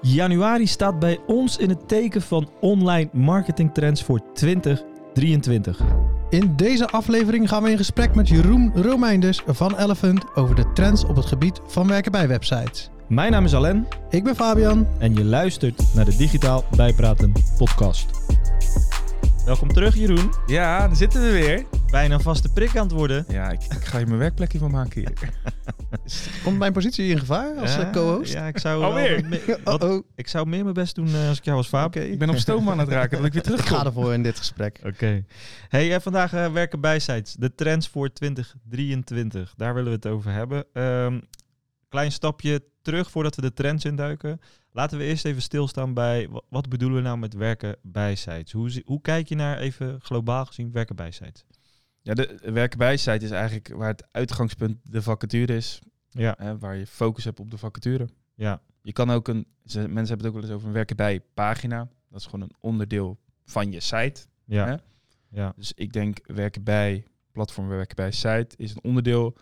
Januari staat bij ons in het teken van online marketingtrends voor 2023. In deze aflevering gaan we in gesprek met Jeroen Romeinders van Elephant over de trends op het gebied van werken bij websites. Mijn naam is Alain Ik ben Fabian. en je luistert naar de Digitaal Bijpraten podcast. Welkom terug Jeroen. Ja, daar zitten we weer. Bijna een vaste prik aan het worden. Ja, ik, ik ga je mijn werkplekje van maken hier. Komt mijn positie in gevaar als Ja, eh, co-host? Ja, ik zou, Alweer? wel me- wat- Oh, oh. ik zou meer mijn best doen eh, als ik jou was. Oké. Ik ben op stoom aan het raken dat ik weer Ik terugkom. ga ervoor in dit gesprek. Oké. Hey, eh, vandaag werken bij sites. De trends voor 2023. Daar willen we het over hebben. Ehm, klein stapje terug voordat we de trends induiken. Laten we eerst even stilstaan bij wa- wat bedoelen we nou met werken bij sites? Hoe, hoe kijk je naar even globaal gezien werken bij sites? Ja, de werken bij site is eigenlijk waar het uitgangspunt de vacature is. Ja, Hè, waar je focus hebt op de vacature. ja, Je kan ook een, ze- mensen hebben het ook wel eens over een werken bij pagina. Dat is gewoon een onderdeel van je site. ja, Hè? ja, Dus ik denk werken bij platform werken bij site is een onderdeel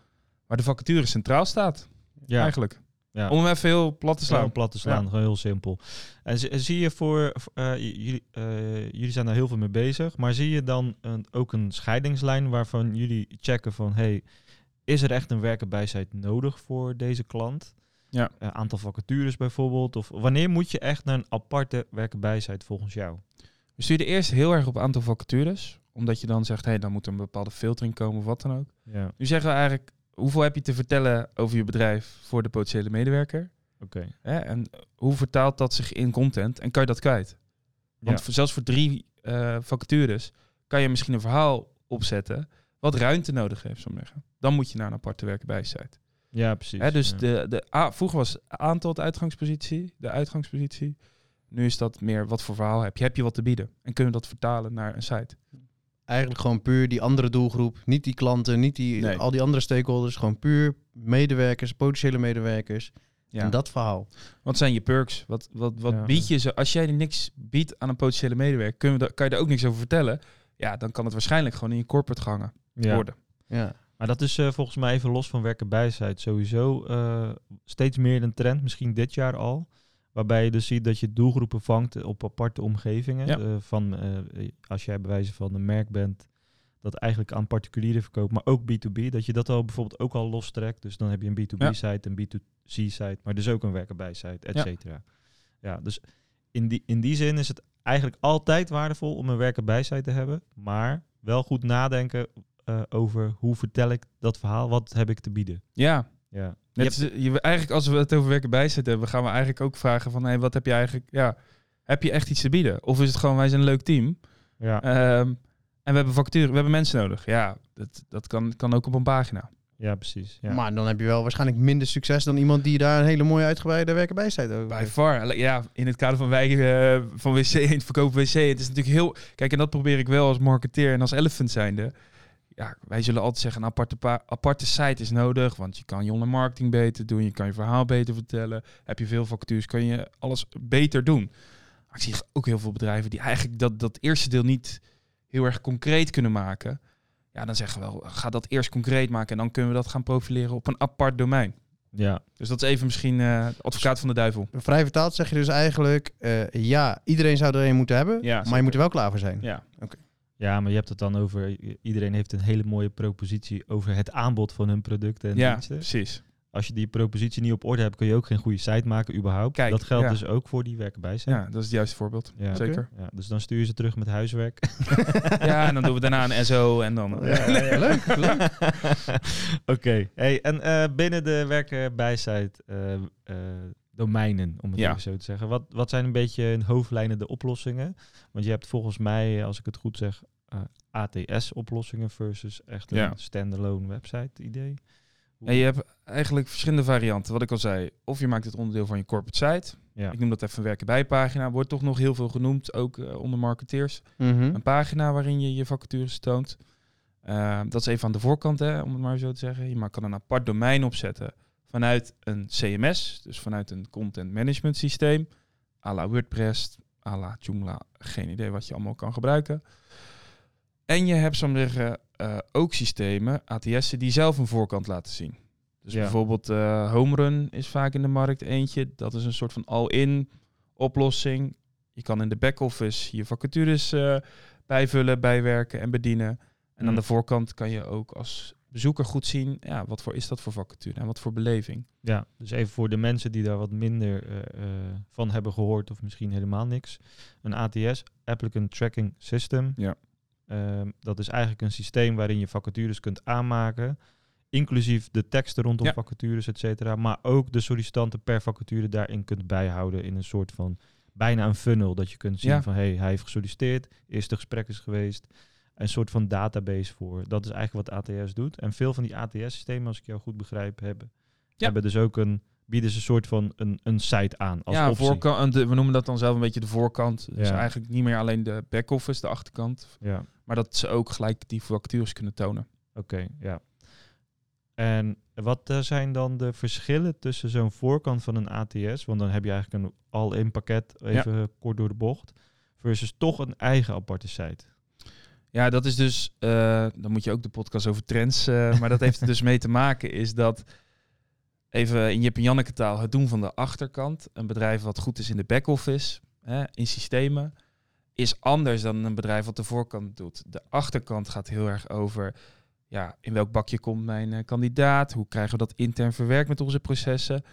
waar de vacature centraal staat. ja. Eigenlijk. Ja. Om hem even heel plat te Slaan. plat te slaan, gewoon heel simpel. En zi- zie je voor, eh, jullie, eh, jullie zijn daar heel veel mee bezig, maar zie je dan een, ook een scheidingslijn waarvan jullie checken van, hey, is er echt een werken bij site nodig voor deze klant? Ja. Eh, aantal vacatures bijvoorbeeld, of wanneer moet je echt naar een aparte werken bij site volgens jou? We stuurden eerst heel erg op aantal vacatures. Omdat je dan zegt, hé, dan moet er een bepaalde filtering komen of wat dan ook. Ja, Nu zeggen we eigenlijk, hoeveel heb je te vertellen over je bedrijf voor de potentiële medewerker? oké. En hoe vertaalt dat zich in content? En kan je dat kwijt? Want Ja. voor- zelfs voor drie eh, vacatures kan je misschien een verhaal opzetten wat ruimte nodig heeft, zou ik zeggen. Dan moet je naar een aparte werken bij site. Ja, precies. Hè, dus ja. de, de, a- vroeger was aantal de uitgangspositie, de uitgangspositie. Nu is dat meer wat voor verhaal heb je. Heb je wat te bieden? En kunnen we dat vertalen naar een site? Eigenlijk gewoon puur die andere doelgroep. Niet die klanten, niet die, Nee. al die andere stakeholders. Gewoon puur medewerkers, potentiële medewerkers. Ja. En dat verhaal. Wat zijn je perks? Wat, wat, wat Ja. bied je ze? Als jij niks biedt aan een potentiële medewerker, kunnen we da- kan je daar ook niks over vertellen. Ja, dan kan het waarschijnlijk gewoon in je corporate gangen ja. worden. Ja. Maar dat is eh, volgens mij even los van werken bij site sowieso eh, steeds meer een trend, misschien dit jaar al. Waarbij je dus ziet dat je doelgroepen vangt op aparte omgevingen. Ja. Eh, van, eh, als jij bij wijze van een merk bent dat eigenlijk aan particulieren verkoopt, maar ook B2B, dat je dat al bijvoorbeeld ook al lostrekt. Dus dan heb je een B2B-site, een B2C-site, maar dus ook een werken bij site, et cetera. Ja, dus in die, in die zin is het eigenlijk altijd waardevol om een werken bij site te hebben, maar wel goed nadenken eh, over hoe vertel ik dat verhaal, wat heb ik te bieden. Ja, Ja, net, Je is- je, eigenlijk als we het over werken bijzetten hebben, gaan we eigenlijk ook vragen van, hey, wat heb je eigenlijk, ja, heb je echt iets te bieden? Of is het gewoon, wij zijn een leuk team ja, ehm, en we hebben vacature, we hebben mensen nodig. Ja, dat, dat kan, kan ook op een pagina. ja precies. Ja. Maar dan heb je wel waarschijnlijk minder succes dan iemand die daar een hele mooie uitgebreide werken bij By heeft. far. Ja, in het kader van wij eh, van WC, in het verkopen WC. Het is natuurlijk heel... Kijk, en dat probeer ik wel als marketeer en als elephant zijnde. Ja, wij zullen altijd zeggen, een aparte, pa- aparte site is nodig. Want je kan je online marketing beter doen. Je kan je verhaal beter vertellen. Heb je veel vacatures, kan je alles beter doen. Maar ik zie ook heel veel bedrijven die eigenlijk dat, dat eerste deel niet heel erg concreet kunnen maken. Ja, dan zeggen we wel, ga dat eerst concreet maken. En dan kunnen we dat gaan profileren op een apart domein. ja, Dus dat is even misschien eh, advocaat van de duivel. Vrij vertaald zeg je dus eigenlijk, eh, ja, iedereen zou er een moeten hebben, Ja, maar je moet er wel klaar voor zijn. Ja. Ja, maar je hebt het dan over, iedereen heeft een hele mooie propositie over het aanbod van hun producten en Ja, diensten. precies. Als je die propositie niet op orde hebt, kun je ook geen goede site maken überhaupt. Kijk, dat geldt ja. dus ook voor die werken bij. Ja, dat is het juiste voorbeeld. Ja. Zeker. Ja, dus dan stuur je ze terug met huiswerk. Ja, en dan doen we daarna een SO en dan... Leuk, leuk. Oké. Hey, en eh, binnen de werken bij site eh, eh, domeinen, om het Ja. even zo te zeggen. Wat, wat zijn een beetje in hoofdlijnen de oplossingen? Want je hebt volgens mij, als ik het goed zeg, eh, ATS-oplossingen versus echt een Ja. standalone website idee. Hoe- En je hebt eigenlijk verschillende varianten. Wat ik al zei, of je maakt het onderdeel van je corporate site. ja. Ik noem dat even werken bij pagina. Wordt toch nog heel veel genoemd, ook eh, onder marketeers. Mhm. Een pagina waarin je je vacatures toont. Eh, dat is even aan de voorkant, hè, om het maar zo te zeggen. Je ma- kan een apart domein opzetten vanuit een CMS, dus vanuit een content management systeem, à la WordPress, à la Joomla, geen idee wat je allemaal kan gebruiken. En je hebt, zo zeggen, eh, ook systemen, ATS'en, die zelf een voorkant laten zien. Dus Ja. bijvoorbeeld eh Homerun is vaak in de markt eentje. Dat is een soort van all-in oplossing. Je kan in de back-office je vacatures eh, bijvullen, bijwerken en bedienen. En aan Mm. de voorkant kan je ook als bezoeker goed zien, ja, wat voor is dat voor vacature en wat voor beleving. Ja, dus even voor de mensen die daar wat minder eh, eh, van hebben gehoord of misschien helemaal niks. Een ATS, Applicant Tracking System. Ja. Ehm, dat is eigenlijk een systeem waarin je vacatures kunt aanmaken. Inclusief de teksten rondom Ja. vacatures, et cetera. Maar ook de sollicitanten per vacature daarin kunt bijhouden in een soort van bijna een funnel. Dat je kunt zien Ja. van hey, hij heeft gesolliciteerd, eerste gesprek is geweest. Een soort van database voor. Dat is eigenlijk wat ATS doet. En veel van die ATS-systemen, als ik jou goed begrijp, hebben, Ja. hebben dus ook een bieden ze een soort van een, een site aan als ja, optie. voorkant, de, we noemen dat dan zelf een beetje de voorkant. Dus Ja. eigenlijk niet meer alleen de back-office, de achterkant. Ja, Maar dat ze ook gelijk die vacatures kunnen tonen. oké, ja. En wat eh, zijn dan de verschillen tussen zo'n voorkant van een ATS, want dan heb je eigenlijk een al-in pakket, even kort door de bocht, versus toch een eigen aparte site. Ja, dat is dus, eh, dan moet je ook de podcast over trends, eh, maar dat heeft er dus mee te maken, is dat, even in Jip en Janneke taal, het doen van de achterkant, een bedrijf wat goed is in de back-office, hè, in systemen, is anders dan een bedrijf wat de voorkant doet. De achterkant gaat heel erg over, ja, in welk bakje komt mijn eh, kandidaat, hoe krijgen we dat intern verwerkt met onze processen.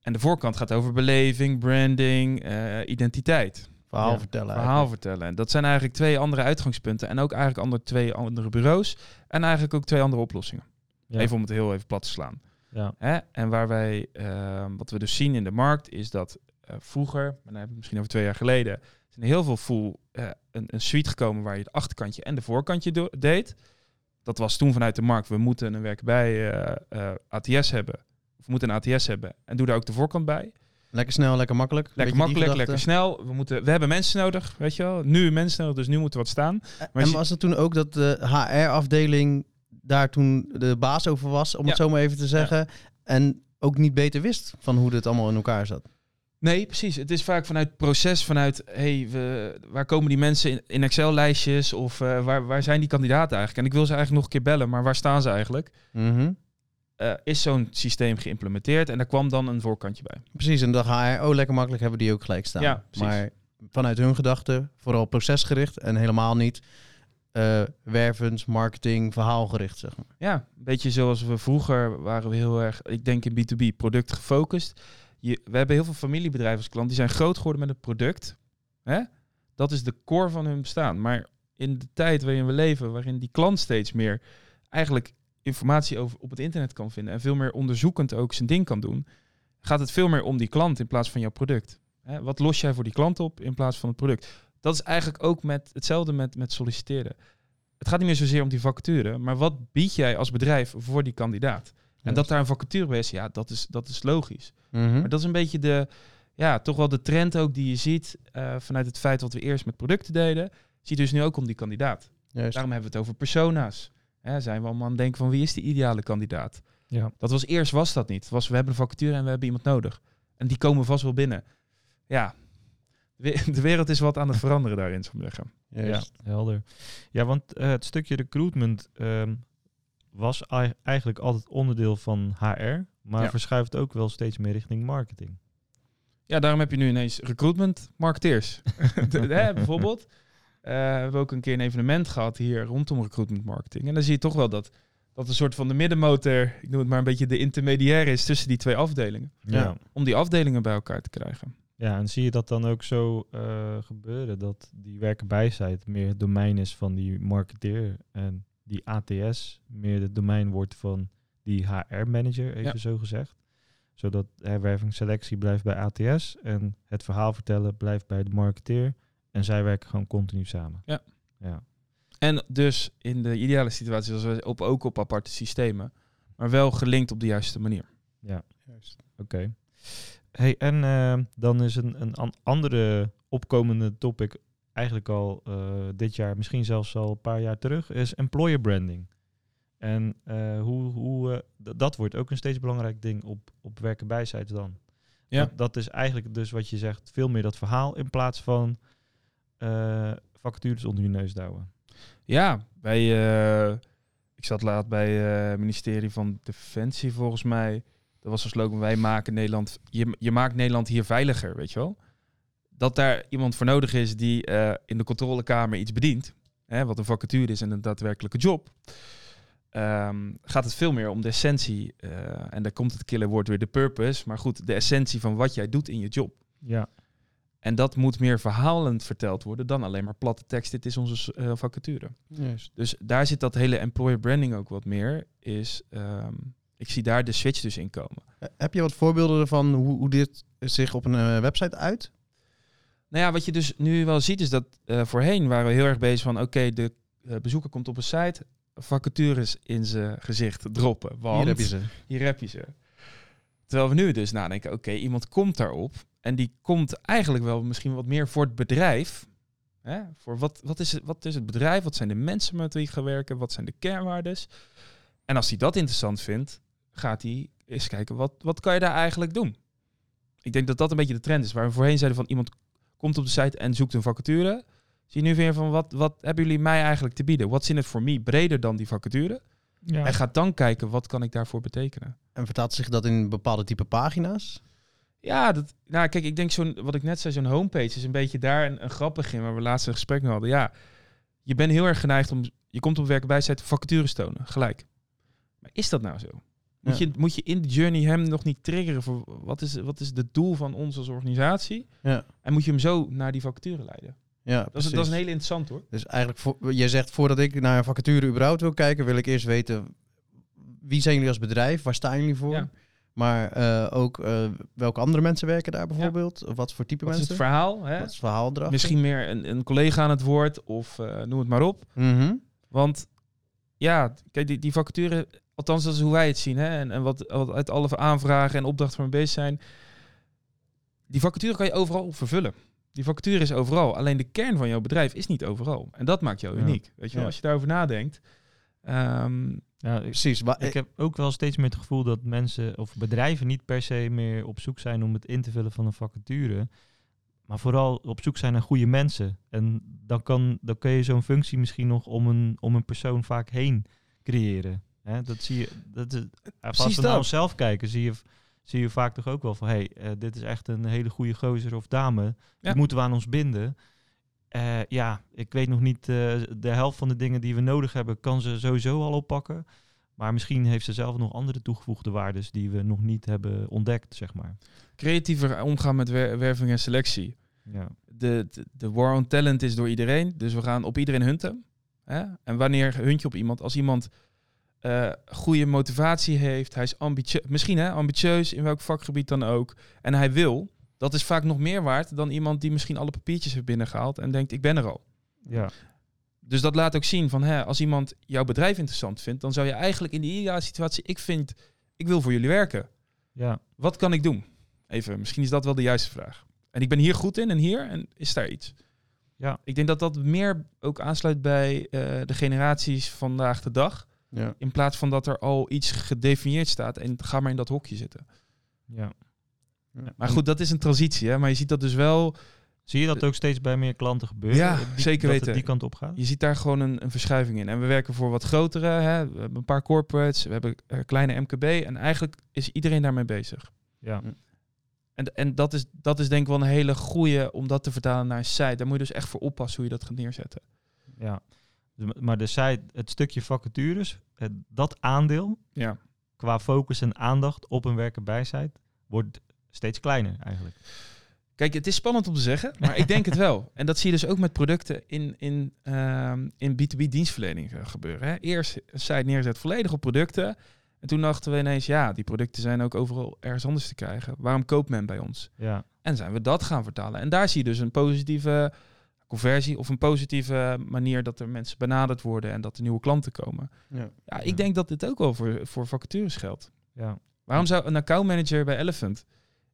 En de voorkant gaat over beleving, branding, identiteit Verhaal Ja, vertellen. verhaal vertellen. En dat zijn eigenlijk twee andere uitgangspunten. En ook eigenlijk andere, twee andere bureaus. En eigenlijk ook twee andere oplossingen. Ja. Even om het heel even plat te slaan. Ja, Hè? En waar wij, eh, wat we dus zien in de markt, is dat eh, vroeger, maar dan heb ik misschien over twee jaar geleden, zijn heel veel full eh, een, een suite gekomen waar je het achterkantje en de voorkantje deed. Dat was toen vanuit de markt, we moeten een werk bij eh, eh, ATS hebben. Of we moeten een ATS hebben. En doe daar ook de voorkant bij. Lekker snel, lekker makkelijk. Lekker makkelijk, lekker snel. We, moeten, we hebben mensen nodig, weet je wel. Nu mensen nodig, dus nu moeten we wat staan. En als je- was het toen ook dat de HR-afdeling daar toen de baas over was, om Ja. het zo maar even te zeggen, en ook niet beter wist van hoe dit allemaal in elkaar zat? Nee, precies. Het is vaak vanuit proces, vanuit hey, we, waar komen die mensen in, in Excel-lijstjes of eh, waar, waar zijn die kandidaten eigenlijk? En ik wil ze eigenlijk nog een keer bellen, maar waar staan ze eigenlijk? Mhm. Eh, is zo'n systeem geïmplementeerd en daar kwam dan een voorkantje bij. Precies, en dan HR, oh lekker makkelijk, hebben die ook gelijk staan. Ja, precies. maar vanuit hun gedachten, vooral procesgericht en helemaal niet eh wervens, marketing, verhaalgericht, zeg maar. Ja, een beetje zoals we vroeger waren we heel erg, ik denk in B2B, product gefocust. Je, we hebben heel veel familiebedrijven als klant, die zijn groot geworden met het product. Hè? Dat is de core van hun bestaan. Maar in de tijd waarin we leven, waarin die klant steeds meer eigenlijk informatie over op het internet kan vinden en veel meer onderzoekend ook zijn ding kan doen, gaat het veel meer om die klant in plaats van jouw product. Hè? Wat los jij voor die klant op in plaats van het product? Dat is eigenlijk ook met hetzelfde met, met solliciteren. Het gaat niet meer zozeer om die vacature, maar wat bied jij als bedrijf voor die kandidaat? En dat daar een vacature bij is, ja, dat is, dat is logisch. Mhm. Maar dat is een beetje de, ja, toch wel de trend ook die je ziet eh, vanuit het feit wat we eerst met producten deden, zie je dus nu ook om die kandidaat. Juist. Daarom hebben we het over persona's. Hè, zijn we allemaal aan het denken van wie is de ideale kandidaat? ja. Dat was eerst was dat niet. Het was we hebben een vacature en we hebben iemand nodig. En die komen vast wel binnen. Ja, de we- de wereld is wat aan het veranderen daarin, zou ik zeggen. Ja, helder. Ja, want eh, het stukje recruitment ehm, was ei- eigenlijk altijd onderdeel van HR, maar Ja. verschuift ook wel steeds meer richting marketing. Ja, daarom heb je nu ineens recruitment marketeers. De- hè, bijvoorbeeld. Eh, we hebben ook een keer een evenement gehad hier rondom recruitment marketing. En dan zie je toch wel dat dat een soort van de middenmotor, ik noem het maar een beetje de intermediair is tussen die twee afdelingen. Ja. Ja. Om die afdelingen bij elkaar te krijgen. Ja, en zie je dat dan ook zo eh, gebeuren, dat die werkenbijsheid meer het domein is van die marketeer en die ATS meer het domein wordt van die HR-manager, even Ja. zo gezegd. Zodat herwerving selectie blijft bij ATS en het verhaal vertellen blijft bij de marketeer. En zij werken gewoon continu samen. Ja. Ja, En dus in de ideale situatie, als we op, ook op aparte systemen, maar wel gelinkt op de juiste manier. ja. Juist. Oké. Hey, en eh, dan is een, een an- andere opkomende topic eigenlijk al eh, dit jaar, misschien zelfs al een paar jaar terug, is employer branding. En eh, hoe, hoe, eh, dat wordt ook een steeds belangrijk ding op, op werken bijzijds dan. Ja. Dat, dat is eigenlijk dus wat je zegt, veel meer dat verhaal in plaats van eh, vacatures onder je neus douwen. Ja, bij, eh, ik zat laat bij het ministerie van Defensie volgens mij. Dat was een slogan, wij maken Nederland, je, je maakt Nederland hier veiliger, weet je wel. dat daar iemand voor nodig is die eh, in de controlekamer iets bedient, hè, wat een vacature is en een daadwerkelijke job, ehm, gaat het veel meer om de essentie. eh, en daar komt het killerwoord weer de purpose, maar goed, de essentie van wat jij doet in je job. Ja. En dat moet meer verhalend verteld worden dan alleen maar platte tekst. Dit is onze eh, vacature. Dus daar zit dat hele employer branding ook wat meer. Is, ehm, ik zie daar de switch dus in komen. Heb je wat voorbeelden ervan hoe, hoe dit zich op een eh, website uit? Nou ja, wat je dus nu wel ziet is dat eh, voorheen waren we heel erg bezig van... oké, de bezoeker komt op een site, vacatures in zijn gezicht droppen. Want Hier heb je ze. hier heb je ze. Terwijl we nu dus nadenken, oké, iemand komt daarop... en die komt eigenlijk wel misschien wat meer voor het bedrijf... Hè? Voor wat, wat, is het, wat is het bedrijf? Wat zijn de mensen met wie ik ga werken? Wat zijn de kernwaardes? En als hij dat interessant vindt, gaat hij eens kijken, wat, wat kan je daar eigenlijk doen? Ik denk dat dat een beetje de trend is. Waar we voorheen zeiden van iemand komt op de site en zoekt een vacature. Zie je nu weer van, wat, wat hebben jullie mij eigenlijk te bieden? What's in it for me? Breder dan die vacature. Ja. En gaat dan kijken, wat kan ik daarvoor betekenen? En vertaalt zich dat in bepaalde type pagina's? Ja, dat, nou kijk, ik denk zo'n, wat ik net zei, zo'n homepage is een beetje daar een, een grappig in, waar we laatst een gesprek mee hadden. Ja, je bent heel erg geneigd om, je komt op site vacatures tonen, gelijk. Maar is dat nou zo? Moet, Ja. je, moet je in de journey hem nog niet triggeren voor wat is, wat is het doel van ons als organisatie? Ja. En moet je hem zo naar die vacature leiden? Ja, Dat is, dat is een hele interessant hoor. Dus eigenlijk, voor, jij zegt voordat ik naar een vacature überhaupt wil kijken, wil ik eerst weten wie zijn jullie als bedrijf, waar staan jullie voor? Ja. Maar eh, ook eh, welke andere mensen werken daar bijvoorbeeld? Wat voor type Wat is het mensen? verhaal? Hè? Wat is het verhaal erachter? Misschien meer een, een collega aan het woord of eh, noem het maar op. Mhm. Want ja, kijk, die, die vacature, althans dat is hoe wij het zien. Hè? En, en wat, wat uit alle aanvragen en opdrachten van bezig zijn. Die vacature kan je overal op vervullen. Die vacature is overal. Alleen de kern van jouw bedrijf is niet overal. En dat maakt jou Ja. uniek. Weet je wel, Ja. als je daarover nadenkt. Ehm, Ja, ik, Precies. Wa- ik heb ook wel steeds meer het gevoel dat mensen of bedrijven niet per se meer op zoek zijn om het in te vullen van een vacature. Maar vooral op zoek zijn naar goede mensen. En dan kan, dan kun je zo'n functie misschien nog om een, om een persoon vaak heen creëren. Hè, dat zie je. Dat is, als we naar onszelf kijken, zie je, zie je vaak toch ook wel van hé, hey, eh, dit is echt een hele goede gozer of dame. Ja. Die moeten we aan ons binden. Eh, ja, ik weet nog niet, eh, de helft van de dingen die we nodig hebben, kan ze sowieso al oppakken. Maar misschien heeft ze zelf nog andere toegevoegde waarden die we nog niet hebben ontdekt, zeg maar. creatiever omgaan met wer- werving en selectie. Ja, De, de, de war on talent is door iedereen. Dus we gaan op iedereen hunten. Hè? En wanneer hunt je op iemand? Als iemand eh, goede motivatie heeft, hij is ambitieus, misschien hè, ambitieus in welk vakgebied dan ook, en hij wil, dat is vaak nog meer waard dan iemand die misschien alle papiertjes heeft binnengehaald en denkt, ik ben er al. ja, Dus dat laat ook zien van, hè, als iemand jouw bedrijf interessant vindt, dan zou je eigenlijk in die ideale situatie, ik vind, ik wil voor jullie werken. ja. Wat kan ik doen? Even, misschien is dat wel de juiste vraag. En ik ben hier goed in en hier, en is daar iets? Ja. Ik denk dat dat meer ook aansluit bij eh, de generaties vandaag de dag. Ja. In plaats van dat er al iets gedefinieerd staat en ga maar in dat hokje zitten. ja. Maar goed, dat is een transitie, hè? maar je ziet dat dus wel. Zie je dat ook steeds bij meer klanten gebeuren? Ja, Die- zeker dat weten. het die kant op gaat? Je ziet daar gewoon een, een verschuiving in. En we werken voor wat grotere, hè? we hebben een paar corporates, we hebben eh, kleine MKB en eigenlijk is iedereen daarmee bezig. Ja, En, en dat, is, dat is denk ik wel een hele goede om dat te vertalen naar een site. Daar moet je dus echt voor oppassen hoe je dat gaat neerzetten. ja. Maar de site, het stukje vacatures, het, dat aandeel Ja. qua focus en aandacht op een werken bij site wordt steeds kleiner eigenlijk. Kijk, het is spannend om te zeggen, maar ik denk het wel. En dat zie je dus ook met producten in, in, ehm, in B2B dienstverlening gebeuren. Hè. Eerst site neerzet volledig op producten. En toen dachten we ineens, ja, die producten zijn ook overal ergens anders te krijgen. Waarom koopt men bij ons? Ja, En zijn we dat gaan vertalen. En daar zie je dus een positieve conversie of een positieve manier dat er mensen benaderd worden en dat er nieuwe klanten komen. Ja. Ja, ik Ja. denk dat dit ook wel voor, voor vacatures geldt. ja, Waarom zou een accountmanager bij Elephant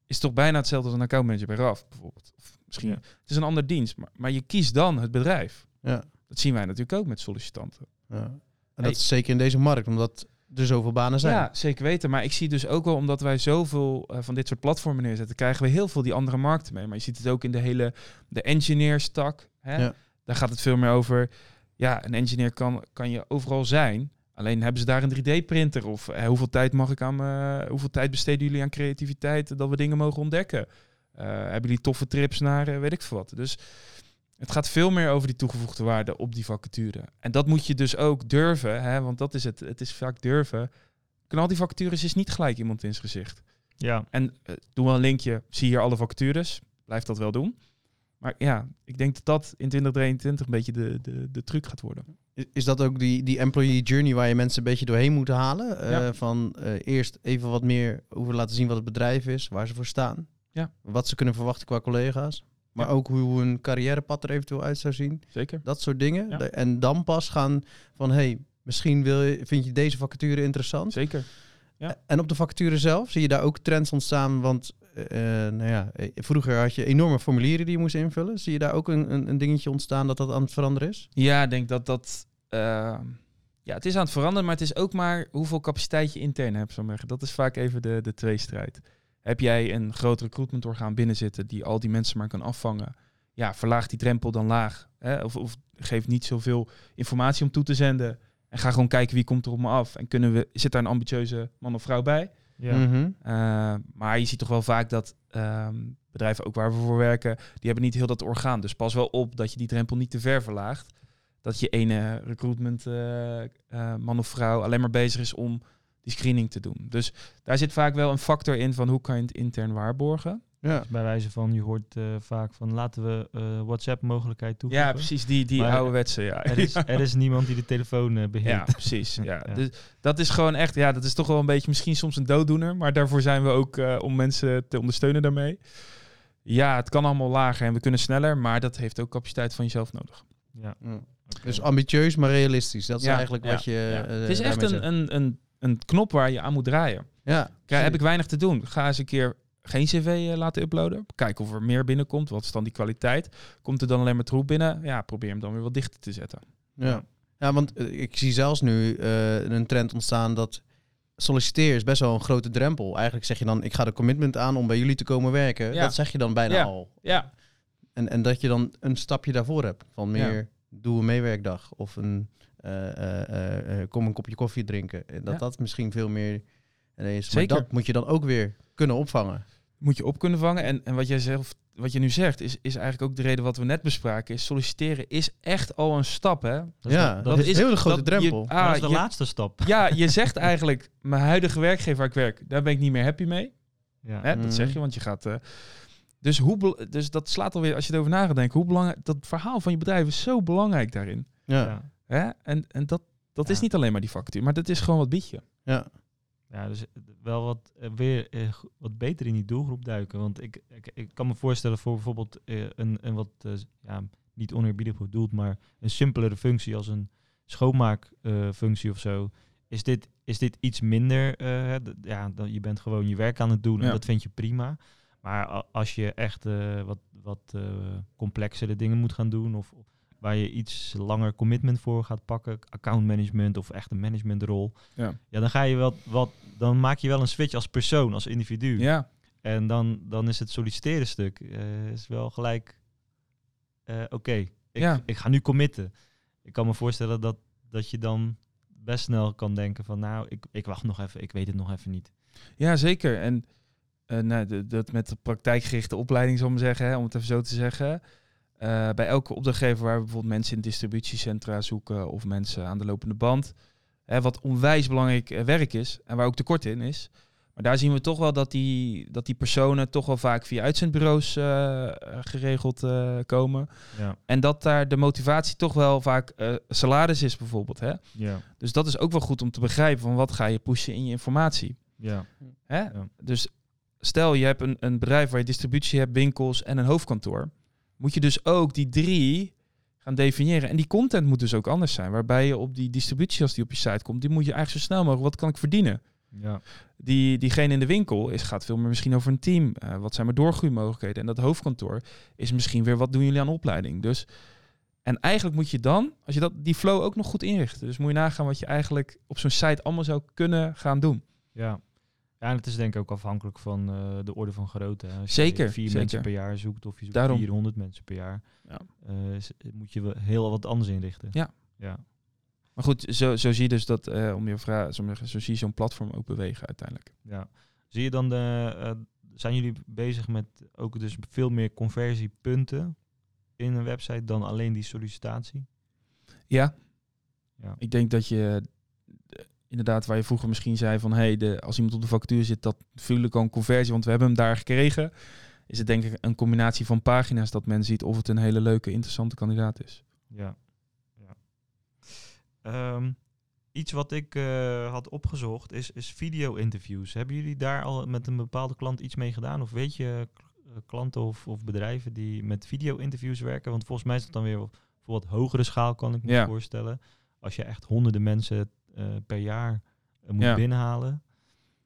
is toch bijna hetzelfde als een accountmanager bij RAF bijvoorbeeld? Of misschien Ja. het is een ander dienst, maar, maar je kiest dan het bedrijf. Ja. Dat zien wij natuurlijk ook met sollicitanten. Ja. En Hey. dat is zeker in deze markt, omdat er zoveel banen zijn. Ja, zeker weten. Maar ik zie dus ook wel, omdat wij zoveel eh, van dit soort platformen neerzetten, krijgen we heel veel die andere markten mee. Maar je ziet het ook in de hele de engineerstak. Hè? Ja. Daar gaat het veel meer over. Ja, een engineer kan, kan je overal zijn. Alleen hebben ze daar een 3D-printer? Of eh, hoeveel tijd mag ik aan me, hoeveel tijd besteden jullie aan creativiteit dat we dingen mogen ontdekken? Eh, hebben jullie toffe trips naar eh, weet ik veel wat. Dus het gaat veel meer over die toegevoegde waarde op die vacature. En dat moet je dus ook durven, hè, want dat is het. Het is vaak durven. Knal die vacatures is niet gelijk iemand in zijn gezicht. Ja, En eh, doe wel een linkje. Zie hier alle vacatures. Blijf dat wel doen. Maar ja, ik denk dat dat in 2023 een beetje de, de, de truc gaat worden. Is- dat ook die, die employee journey waar je mensen een beetje doorheen moet halen? Eh, Ja. Van eh, eerst even wat meer over laten zien wat het bedrijf is, waar ze voor staan. Ja. Wat ze kunnen verwachten qua collega's. Maar Ja. ook hoe hun carrièrepad er eventueel uit zou zien. Zeker. Dat soort dingen. Ja. En dan pas gaan van, hey, misschien wil je, vind je deze vacature interessant. Zeker. Ja. En op de vacature zelf, zie je daar ook trends ontstaan? Want eh, nou ja, vroeger had je enorme formulieren die je moest invullen. Zie je daar ook een, een, een dingetje ontstaan dat dat aan het veranderen is? Ja, ik denk dat dat... eh, ja, het is aan het veranderen, maar het is ook maar hoeveel capaciteit je intern hebt. Zeggen. Dat is vaak even de, de tweestrijd. Heb jij een groot recruitmentorgaan binnenzitten die al die mensen maar kan afvangen? Ja, verlaag die drempel dan laag. Hè? Of, of geef niet zoveel informatie om toe te zenden. En ga gewoon kijken wie komt er op me af. En kunnen we, zit daar een ambitieuze man of vrouw bij? ja. Mhm. Uh, maar je ziet toch wel vaak dat ehm, bedrijven, ook waar we voor werken, die hebben niet heel dat orgaan. Dus pas wel op dat je die drempel niet te ver verlaagt. Dat je ene recruitment eh, eh, man of vrouw alleen maar bezig is om die screening te doen. Dus daar zit vaak wel een factor in van hoe kan je het intern waarborgen. Ja. Dus bij wijze van, je hoort eh, vaak van laten we eh, WhatsApp-mogelijkheid toevoegen. Ja, precies. Die, die Maar ouderwetse, ja. Er is, er is niemand die de telefoon eh, beheert. Ja, precies. Ja. Ja. Dus dat is gewoon echt, ja, dat is toch wel een beetje misschien soms een dooddoener. Maar daarvoor zijn we ook eh, om mensen te ondersteunen daarmee. Ja, het kan allemaal lager en we kunnen sneller, maar dat heeft ook capaciteit van jezelf nodig. Ja. Ja. Dus ambitieus, maar realistisch. Dat is Ja, eigenlijk ja, wat je. Eh, het is echt een, een, een, een knop waar je aan moet draaien. Ja, Kijk, heb ik weinig te doen. Ga eens een keer geen cv eh, laten uploaden. Kijken of er meer binnenkomt. Wat is dan die kwaliteit? Komt er dan alleen maar troep binnen? Ja, probeer hem dan weer wat dichter te zetten. Ja, ja want eh, ik zie zelfs nu een trend ontstaan dat solliciteren is best wel een grote drempel. Eigenlijk zeg je dan, ik ga de commitment aan om bij jullie te komen werken. Ja. Dat zeg je dan bijna Ja. al. Ja, En, en dat je dan een stapje daarvoor hebt. Van meer, doe een meewerkdag. Of een, eh, eh, eh, eh, kom een kopje koffie drinken. En dat Ja. dat misschien veel meer is. Zeker. Maar dat moet je dan ook weer kunnen opvangen. moet je op kunnen vangen. En, en wat jij zelf, wat je nu zegt, is, is eigenlijk ook de reden wat we net bespraken. Is solliciteren is echt al een stap, hè? Dat is ja, de- dat, dat is een hele grote dat je- drempel. ah, dat is de je- laatste stap. Ja, je zegt eigenlijk, mijn huidige werkgever waar ik werk, daar ben ik niet meer happy mee. Ja. Hè? Mhm. Dat zeg je, want je gaat... eh, dus, hoe, dus dat slaat alweer, als je erover na gaat denken, hoe belangrijk... Dat verhaal van je bedrijf is zo belangrijk daarin. ja. Hè? En, en dat, dat is niet alleen maar die vacature, maar dat is gewoon wat bied je. Ja. Ja, dus wel wat eh, weer eh, wat beter in die doelgroep duiken. Want ik, ik, ik kan me voorstellen voor bijvoorbeeld eh, een, een wat eh, ja, niet oneerbiedig bedoeld, maar een simpelere functie als een schoonmaakfunctie of zo. Is dit, is dit iets minder? eh, ja, dan, je bent gewoon je werk aan het doen en Ja. dat vind je prima. Maar als je echt eh, wat, wat eh, complexere dingen moet gaan doen of waar je iets langer commitment voor gaat pakken, account management of echt een managementrol, Ja. ja, dan ga je wel wat, dan maak je wel een switch als persoon, als individu. Ja, En dan, dan is het solliciteren stuk eh, is wel gelijk. Oké, ik, Ja. ik ga nu committen. Ik kan me voorstellen dat, dat je dan best snel kan denken van, nou, ik, ik wacht nog even, ik weet het nog even niet. ja zeker. En eh, nou, de- dat met de praktijkgerichte opleiding, zal ik maar zeggen, hè, om het even zo te zeggen. Eh, bij elke opdrachtgever waar we bijvoorbeeld mensen in distributiecentra zoeken of mensen aan de lopende band. Hè, wat onwijs belangrijk eh, werk is en waar ook tekort in is. Maar daar zien we toch wel dat die, dat die personen toch wel vaak via uitzendbureaus geregeld komen. Ja, En dat daar de motivatie toch wel vaak salaris is bijvoorbeeld. Hè? ja, Dus dat is ook wel goed om te begrijpen van wat ga je pushen in je informatie. ja. Hè? Ja. Dus stel je hebt een, een bedrijf waar je distributie hebt, winkels en een hoofdkantoor. Moet je dus ook die drie gaan definiëren. En die content moet dus ook anders zijn. Waarbij je op die distributie, als die op je site komt, die moet je eigenlijk zo snel mogelijk, wat kan ik verdienen? ja. Die, diegene in de winkel is, gaat veel meer misschien over een team. Eh, wat zijn mijn doorgroeimogelijkheden? En dat hoofdkantoor is misschien weer wat doen jullie aan opleiding. Dus, en eigenlijk moet je dan, als je dat, die flow ook nog goed inrichten. Dus moet je nagaan wat je eigenlijk op zo'n site allemaal zou kunnen gaan doen. Ja. Ja, en het is denk ik ook afhankelijk van eh, de orde van grootte. hè. Als Zeker, je vier zeker. mensen per jaar zoekt of je zoekt Daarom. 400 mensen per jaar, Ja. eh, is- moet je wel heel wat anders inrichten. Ja. Ja, Maar goed, zo, zo zie je dus dat, eh, om je vraag, zo, zo zie je zo'n platform ook bewegen uiteindelijk. ja. Zie je dan de, eh, zijn jullie bezig met ook dus veel meer conversiepunten in een website dan alleen die sollicitatie? Ja. Ja. Ik denk dat je eh, inderdaad, waar je vroeger misschien zei van hey, de, als iemand op de vacature zit, dat voel ik al een conversie, want we hebben hem daar gekregen. Is het denk ik een combinatie van pagina's dat men ziet of het een hele leuke, interessante kandidaat is. Ja. ja. Ehm, iets wat ik eh, had opgezocht is, is video-interviews. Hebben jullie daar al met een bepaalde klant iets mee gedaan? Of weet je eh, klanten of, of bedrijven die met video-interviews werken? Want volgens mij is het dan weer voor wat hogere schaal, kan ik me Ja. voorstellen. Als je echt honderden mensen per jaar eh, moet Ja. binnenhalen.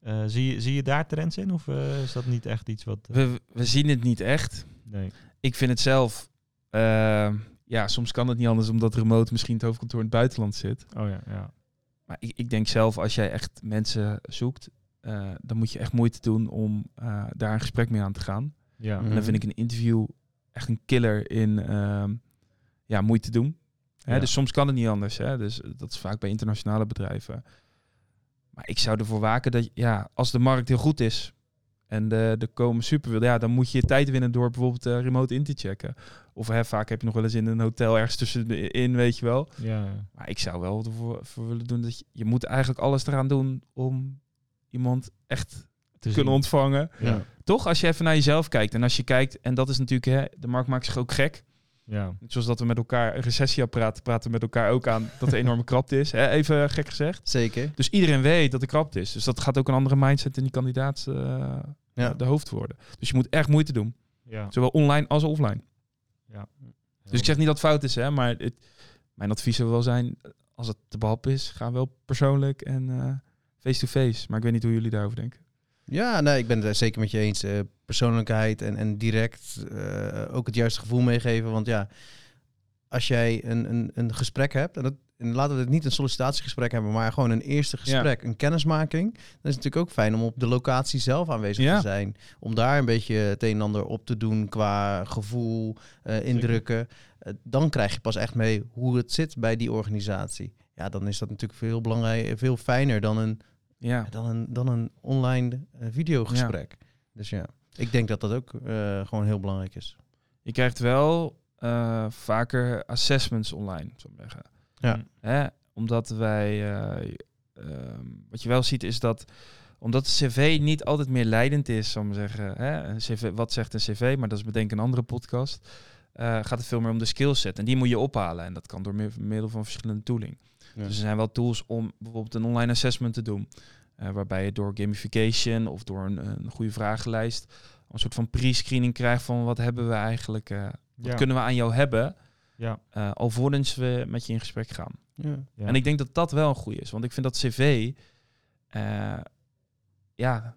Eh, zie, je, zie je daar trends in? Of eh, is dat niet echt iets wat... eh, We, we zien het niet echt. nee. Ik vind het zelf, eh, ja, soms kan het niet anders omdat remote misschien het hoofdkantoor in het buitenland zit. Oh ja, ja. Maar ik, ik denk zelf, als jij echt mensen zoekt, eh, dan moet je echt moeite doen om eh, daar een gesprek mee aan te gaan. Ja, Mhm. En dan vind ik een interview echt een killer in ehm, ja, moeite doen. Hè, Ja. Dus soms kan het niet anders. Hè? Dus dat is vaak bij internationale bedrijven. Maar ik zou ervoor waken dat, ja, als de markt heel goed is en de, de komen super wil, ja, dan moet je je tijd winnen door bijvoorbeeld eh, remote in te checken. Of hè, vaak heb je nog wel eens in een hotel ergens tussenin, weet je wel. ja. Maar ik zou wel ervoor voor willen doen dat je, je moet eigenlijk alles eraan doen om iemand echt Te zien. kunnen ontvangen. Ja. Toch, als je even naar jezelf kijkt. En als je kijkt, en dat is natuurlijk, hè, de markt maakt zich ook gek. Ja. Zoals dat we met elkaar een recessieapparaat praten met elkaar ook aan dat er enorme krapte is. Hè? Even gek gezegd. Zeker. Dus iedereen weet dat er krapte is. Dus dat gaat ook een andere mindset in die kandidaat eh, Ja. de hoofd worden. Dus je moet echt moeite doen. Ja. Zowel online als offline. ja. Dus ik zeg niet dat het fout is, hè, maar het, mijn advies zou wel zijn, als het te behappen is, ga wel persoonlijk en eh, face-to-face. Maar ik weet niet hoe jullie daarover denken. Ja, nee, ik ben het er zeker met je eens. Eh, persoonlijkheid en, en direct eh, ook het juiste gevoel meegeven. Want ja, als jij een, een, een gesprek hebt, en, dat, en laten we het niet een sollicitatiegesprek hebben, maar gewoon een eerste gesprek, een kennismaking, dan is het natuurlijk ook fijn om op de locatie zelf aanwezig Ja. te zijn. Om daar een beetje het een en ander op te doen qua gevoel, eh, indrukken. Dan krijg je pas echt mee hoe het zit bij die organisatie. Ja, dan is dat natuurlijk veel belangrijk, veel fijner dan een Ja, dan een, dan een online eh, videogesprek. Dus ja, ik denk dat dat ook eh, gewoon heel belangrijk is. je krijgt wel eh, vaker assessments online, zou ik zeggen. Ja. Hè? Omdat wij, eh, ehm, wat je wel ziet is dat, omdat de cv niet altijd meer leidend is, zou ik zeggen. Hè? Een CV, wat zegt een cv, maar dat is bedenk een andere podcast. gaat het veel meer om de skillset. En die moet je ophalen. En dat kan door middel van verschillende tooling. Ja. Dus er zijn wel tools om bijvoorbeeld een online assessment te doen. eh, waarbij je door gamification of door een, een goede vragenlijst een soort van pre-screening krijgt van wat hebben we eigenlijk, eh, wat Ja. kunnen we aan jou hebben, Ja. eh alvorens we met je in gesprek gaan. Ja. Ja. En ik denk dat dat wel een goede is, want ik vind dat cv, eh, ja,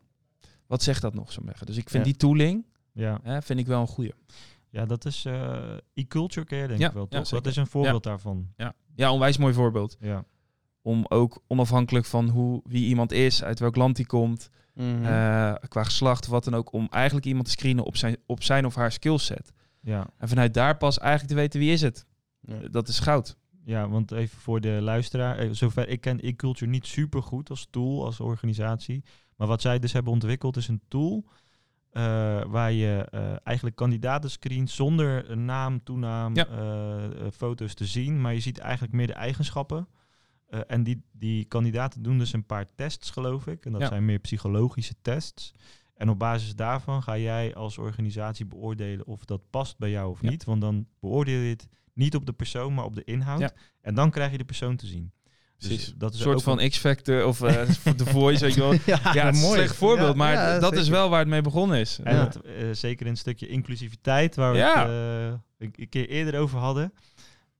wat zegt dat nog zo zeggen? Dus ik vind Ja. die tooling, Ja. hè, vind ik wel een goede. ja, dat is eh e-culture care, denk Ja, ik wel, ja, toch? dat is een voorbeeld daarvan. Ja, ja onwijs mooi voorbeeld. Ja. Om ook onafhankelijk van hoe, wie iemand is, uit welk land hij komt, Mhm. eh, qua geslacht, wat dan ook, om eigenlijk iemand te screenen op zijn, op zijn of haar skillset. Ja. En vanuit daar pas eigenlijk te weten wie is het. Ja. Dat is goud. ja, want even voor de luisteraar. eh, Zover ik ken e-culture niet super goed als tool, als organisatie. Maar wat zij dus hebben ontwikkeld is een tool eh, waar je eh, eigenlijk kandidaten screent zonder naam, toenaam, Ja. eh, foto's te zien. Maar je ziet eigenlijk meer de eigenschappen. En die, die kandidaten doen dus een paar tests, geloof ik. En dat Ja. zijn meer psychologische tests. En op basis daarvan ga jij als organisatie beoordelen of dat past bij jou of Ja. niet. Want dan beoordeel je het niet op de persoon, maar op de inhoud. En dan krijg je de persoon te zien. Dus dat is Een soort van een- X-Factor of voor The Voice, weet je wel. ja, Ja, een mooi. slecht voorbeeld, maar ja, dat is wel waar het mee begonnen is. En het, eh, zeker in het stukje inclusiviteit, waar we het eh, een, een keer eerder over hadden,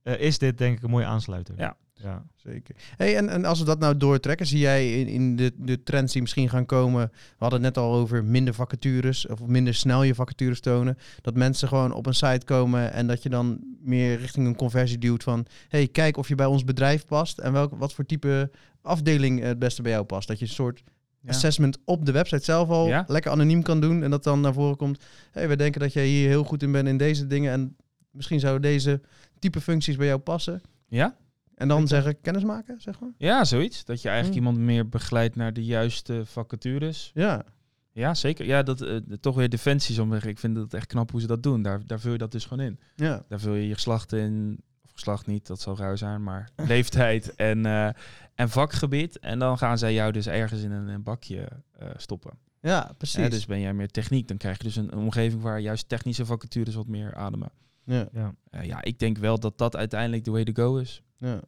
is dit denk ik een mooie aansluiter. Ja. Ja. Zeker. Hey, en, en als we dat nou doortrekken, zie jij in, in de, de trends die misschien gaan komen. We hadden het net al over minder vacatures of minder snel je vacatures tonen. Dat mensen gewoon op een site komen en dat je dan meer richting een conversie duwt van... hey, kijk of je bij ons bedrijf past en welk, wat voor type afdeling het beste bij jou past. Dat je een soort Ja. assessment op de website zelf al Ja. lekker anoniem kan doen. En dat dan naar voren komt, hey, we denken dat jij hier heel goed in bent in deze dingen. En misschien zouden deze type functies bij jou passen. Ja? En dan zeggen, kennis maken, zeg maar. ja, zoiets. Dat je eigenlijk Hmm. iemand meer begeleidt naar de juiste vacatures. Ja. Ja, zeker. Ja, dat, eh, toch weer defensie, zeggen. Ik vind het echt knap hoe ze dat doen. Daar, daar vul je dat dus gewoon in. Ja. Daar vul je je geslacht in, of geslacht niet, dat zal raar zijn, maar leeftijd en, eh, en vakgebied. En dan gaan zij jou dus ergens in een, een bakje eh, stoppen. Ja, precies. Dus ben jij meer techniek, dan krijg je dus een, een omgeving waar juist technische vacatures wat meer ademen. Ja. Ja. Eh, ja, ik denk wel dat dat uiteindelijk de way to go is. Ja.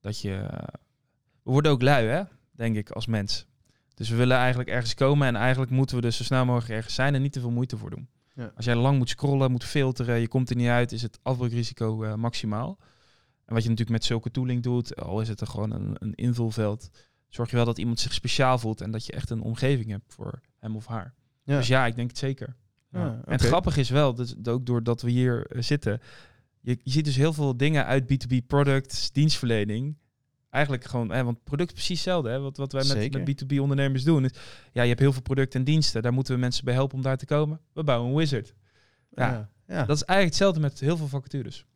Dat je... eh, we worden ook lui, hè? Denk ik, als mens. Dus we willen eigenlijk ergens komen en eigenlijk moeten we dus zo snel mogelijk ergens zijn en niet te veel moeite voor doen. Ja. Als jij lang moet scrollen, moet filteren, je komt er niet uit, is het afbreukrisico eh, maximaal. En wat je natuurlijk met zulke tooling doet, al is het er gewoon een, een invulveld, zorg je wel dat iemand zich speciaal voelt en dat je echt een omgeving hebt voor hem of haar. Ja. Dus ja, ik denk het zeker. Ja, En het grappige is wel, dus ook doordat we hier eh, zitten, je, je ziet dus heel veel dingen uit B2B products, dienstverlening. Eigenlijk gewoon, hè, want product is precies hetzelfde. Hè, wat, wat wij met, met B2B ondernemers doen. Is, ja, je hebt heel veel producten en diensten. Daar moeten we mensen bij helpen om daar te komen. We bouwen een wizard. Ja, Ja. Ja. Dat is eigenlijk hetzelfde met heel veel vacatures.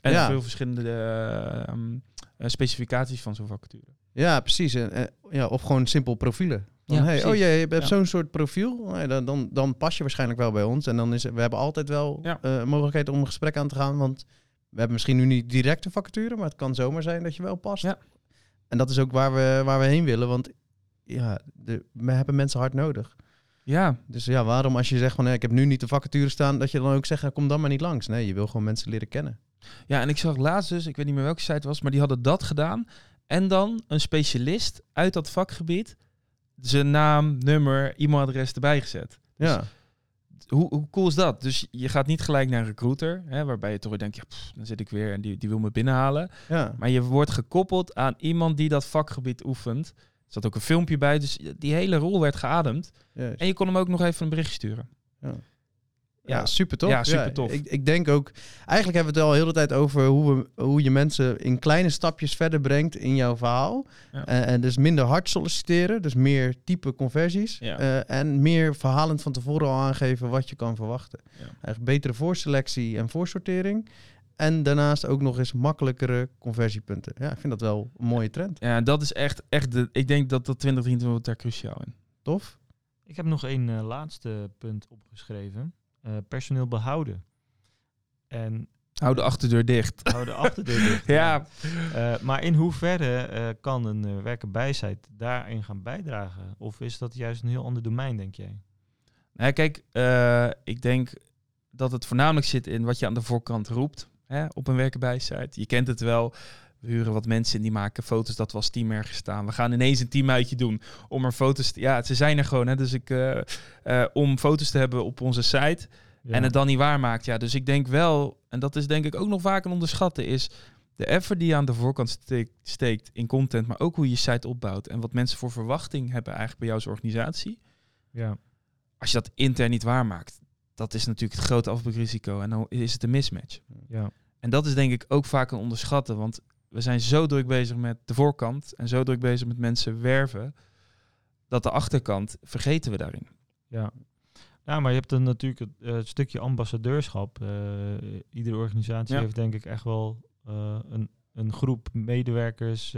En Ja. veel verschillende eh, ehm, eh, specificaties van zo'n vacature. Ja, precies. En, ja, of gewoon simpel profielen. Ja, hey, oh, je hebt Ja. zo'n soort profiel. Nou ja, dan, dan, dan pas je waarschijnlijk wel bij ons. En dan is we hebben altijd wel Ja. eh, mogelijkheid om een gesprek aan te gaan. Want we hebben misschien nu niet direct een vacature, maar het kan zomaar zijn dat je wel past. Ja. En dat is ook waar we, waar we heen willen. Want ja, de, we hebben mensen hard nodig. Ja, Dus ja, waarom als je zegt van ik heb nu niet de vacature staan, dat je dan ook zegt, kom dan maar niet langs. Nee, je wil gewoon mensen leren kennen. Ja, en ik zag laatst dus, ik weet niet meer welke site het was, maar die hadden dat gedaan. En dan een specialist uit dat vakgebied, zijn naam, nummer, e-mailadres erbij gezet. Ja, Hoe, hoe cool is dat? Dus je gaat niet gelijk naar een recruiter, hè, waarbij je toch weer denkt, ja, pff, dan zit ik weer en die, die wil me binnenhalen. ja. Maar je wordt gekoppeld aan iemand die dat vakgebied oefent. Er zat ook een filmpje bij, dus die hele rol werd geademd. juist. En je kon hem ook nog even een bericht sturen. Ja. Ja. Super tof. Ja, super tof. ik, ik denk ook, eigenlijk hebben we het al heel de tijd over hoe, we, hoe je mensen in kleine stapjes verder brengt in jouw verhaal. Ja. En, en dus minder hard solliciteren, dus meer type conversies. Ja. Eh, en meer verhalend van tevoren al aangeven wat je kan verwachten. Ja. Eigenlijk betere voorselectie en voorsortering. En daarnaast ook nog eens makkelijkere conversiepunten. Ja, ik vind dat wel een mooie trend. Ja, dat is echt, echt de, ik denk dat dat 2023 wordt daar cruciaal in. Tof? Ik heb nog één eh, laatste punt opgeschreven. Eh, personeel behouden. En Hou de achterdeur dicht. hou de achterdeur dicht. Ja, Eh, maar in hoeverre eh, kan een uh, werker bijzijt daarin gaan bijdragen? Of is dat juist een heel ander domein, denk jij? Nou, kijk, ik denk dat het voornamelijk zit in wat je aan de voorkant roept hè, op een werkenbijsite. Je kent het wel. We huren wat mensen en die maken foto's dat we als team ergens staan. We gaan ineens een teamuitje doen om er foto's te... Ja, ze zijn er gewoon. Hè, dus ik, eh, eh, om foto's te hebben op onze site Ja. en het dan niet waarmaakt. Ja, dus ik denk wel, en dat is denk ik ook nog vaak een onderschatten, is de effort die je aan de voorkant steekt, in content, maar ook hoe je je site opbouwt en wat mensen voor verwachting hebben eigenlijk bij jou als organisatie. Ja. Als je dat intern niet waarmaakt, dat is natuurlijk het grote afbreukrisico en dan is het een mismatch. ja. En dat is denk ik ook vaak een onderschatten, want we zijn zo druk bezig met de voorkant en zo druk bezig met mensen werven, dat de achterkant vergeten we daarin. Ja. Ja, maar je hebt dan natuurlijk het, eh, het stukje ambassadeurschap. Eh, iedere organisatie Ja. heeft denk ik echt wel eh, een, een groep medewerkers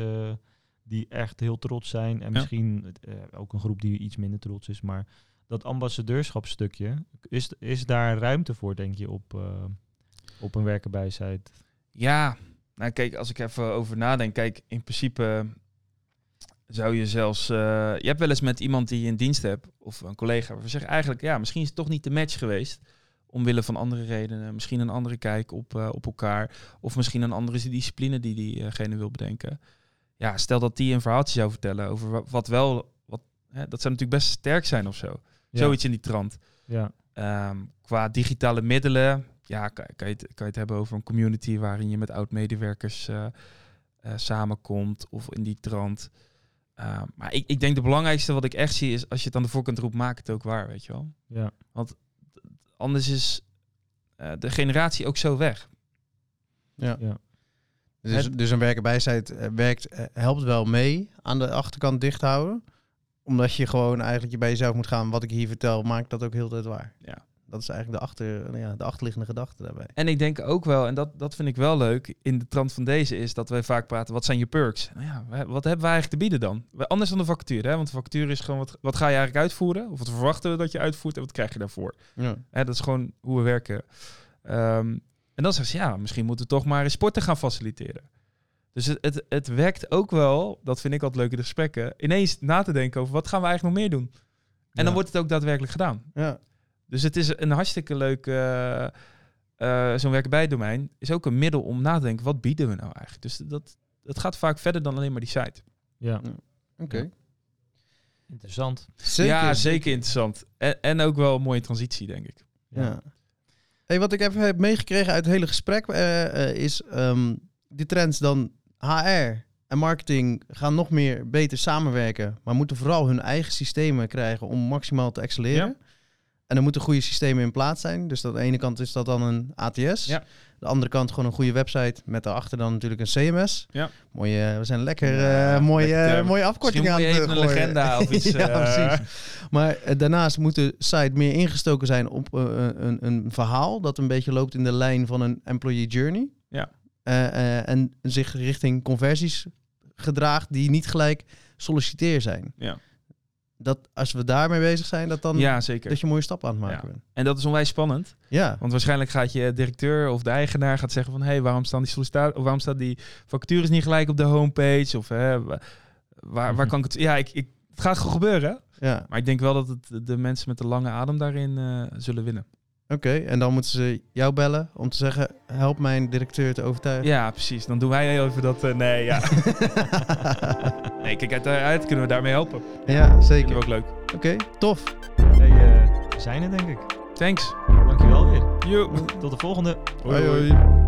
die echt heel trots zijn. En Ja. misschien ook een groep die iets minder trots is. Maar dat ambassadeurschapstukje, is, is daar ruimte voor, denk je, op, op een werkenbijsite? Ja, nou kijk, als ik even over nadenk, kijk, in principe zou je zelfs, eh, je hebt wel eens met iemand die je in dienst hebt, of een collega, waarvan je zegt eigenlijk, ja, misschien is het toch niet de match geweest, omwille van andere redenen, misschien een andere kijk op, eh, op elkaar, of misschien een andere discipline die diegene wil bedenken. Ja, stel dat die een verhaaltje zou vertellen over wa- wat wel, wat, hè, dat zou natuurlijk best sterk zijn of zo. Ja. Zoiets in die trant. Ja, Ehm, qua digitale middelen, ja, kan, kan, je het, kan je het hebben over een community waarin je met oud-medewerkers eh, eh, samenkomt of in die trant. Ehm, maar ik, ik denk de belangrijkste wat ik echt zie is als je het aan de voorkant roept, maak het ook waar, weet je wel. ja, Anders is eh, de generatie ook zo weg. Ja. ja. Dus, Het- dus een werkenbijsite eh, werkt, helpt wel mee aan de achterkant dicht houden. Omdat je gewoon eigenlijk je bij jezelf moet gaan. Wat ik hier vertel, maakt dat ook heel de tijd waar. Ja. Dat is eigenlijk de, achter, nou ja, de achterliggende gedachte daarbij. En ik denk ook wel, en dat, dat vind ik wel leuk in de trant van deze, is dat wij vaak praten, wat zijn je perks? Nou ja, wat hebben wij eigenlijk te bieden dan? Anders dan de vacature, hè? want de vacature is gewoon, wat, wat ga je eigenlijk uitvoeren? Of wat verwachten we dat je uitvoert en wat krijg je daarvoor? Ja. Hè, dat is gewoon hoe we werken. Ehm, en dan zeggen ze, ja, misschien moeten we toch maar eens sporten gaan faciliteren. Dus het, het, het wekt ook wel, dat vind ik altijd leuk in de gesprekken, ineens na te denken over wat gaan we eigenlijk nog meer doen? En Ja. dan wordt het ook daadwerkelijk gedaan. Ja. Dus het is een hartstikke leuk, eh, eh, zo'n werken bij domein is ook een middel om na te denken, wat bieden we nou eigenlijk? Dus dat, dat gaat vaak verder dan alleen maar die site. Ja, Oké. interessant. Zeker. ja, zeker interessant. En, en ook wel een mooie transitie, denk ik. Ja. Hey, wat ik even heb meegekregen uit het hele gesprek eh, eh, is ehm, die trends dan HR en marketing gaan nog meer beter samenwerken, maar moeten vooral hun eigen systemen krijgen om maximaal te excelleren. En er moeten goede systemen in plaats zijn. Dus aan de ene kant is dat dan een ATS. Ja. De andere kant gewoon een goede website met daarachter dan natuurlijk een CMS. Ja. Mooie, we zijn lekker Ja, eh, mooie, met, eh, mooie afkorting Misschien aan het even een legenda of iets. ja, eh, precies. Maar eh, daarnaast moet de site meer ingestoken zijn op eh, een, een verhaal dat een beetje loopt in de lijn van een employee journey. Ja. Eh, eh, en zich richting conversies gedraagt die niet gelijk solliciteer zijn. Ja. Dat als we daarmee bezig zijn, dat dan ja, zeker. dat je mooie stappen aan het maken Ja. bent. En dat is onwijs spannend. Ja. Want waarschijnlijk gaat je directeur of de eigenaar gaat zeggen van... hé, hey, waarom staan die sollicitaties... of waarom staat die vacatures niet gelijk op de homepage? Of hè, wa- waar, waar kan ik het... Ja, ik, ik, het gaat gewoon gebeuren. Ja, Maar ik denk wel dat het de mensen met de lange adem daarin eh, zullen winnen. Oké. En dan moeten ze jou bellen om te zeggen, help mijn directeur te overtuigen. Ja, precies. Dan doen wij heel even dat... eh, nee, ja. nee, kijk, uiteraard kunnen we daarmee helpen. ja, Vinden zeker. we ook leuk. Oké, tof. Hey, eh, we zijn er denk ik. Thanks. Dankjewel weer. Yo. Tot de volgende. hoi. hoi.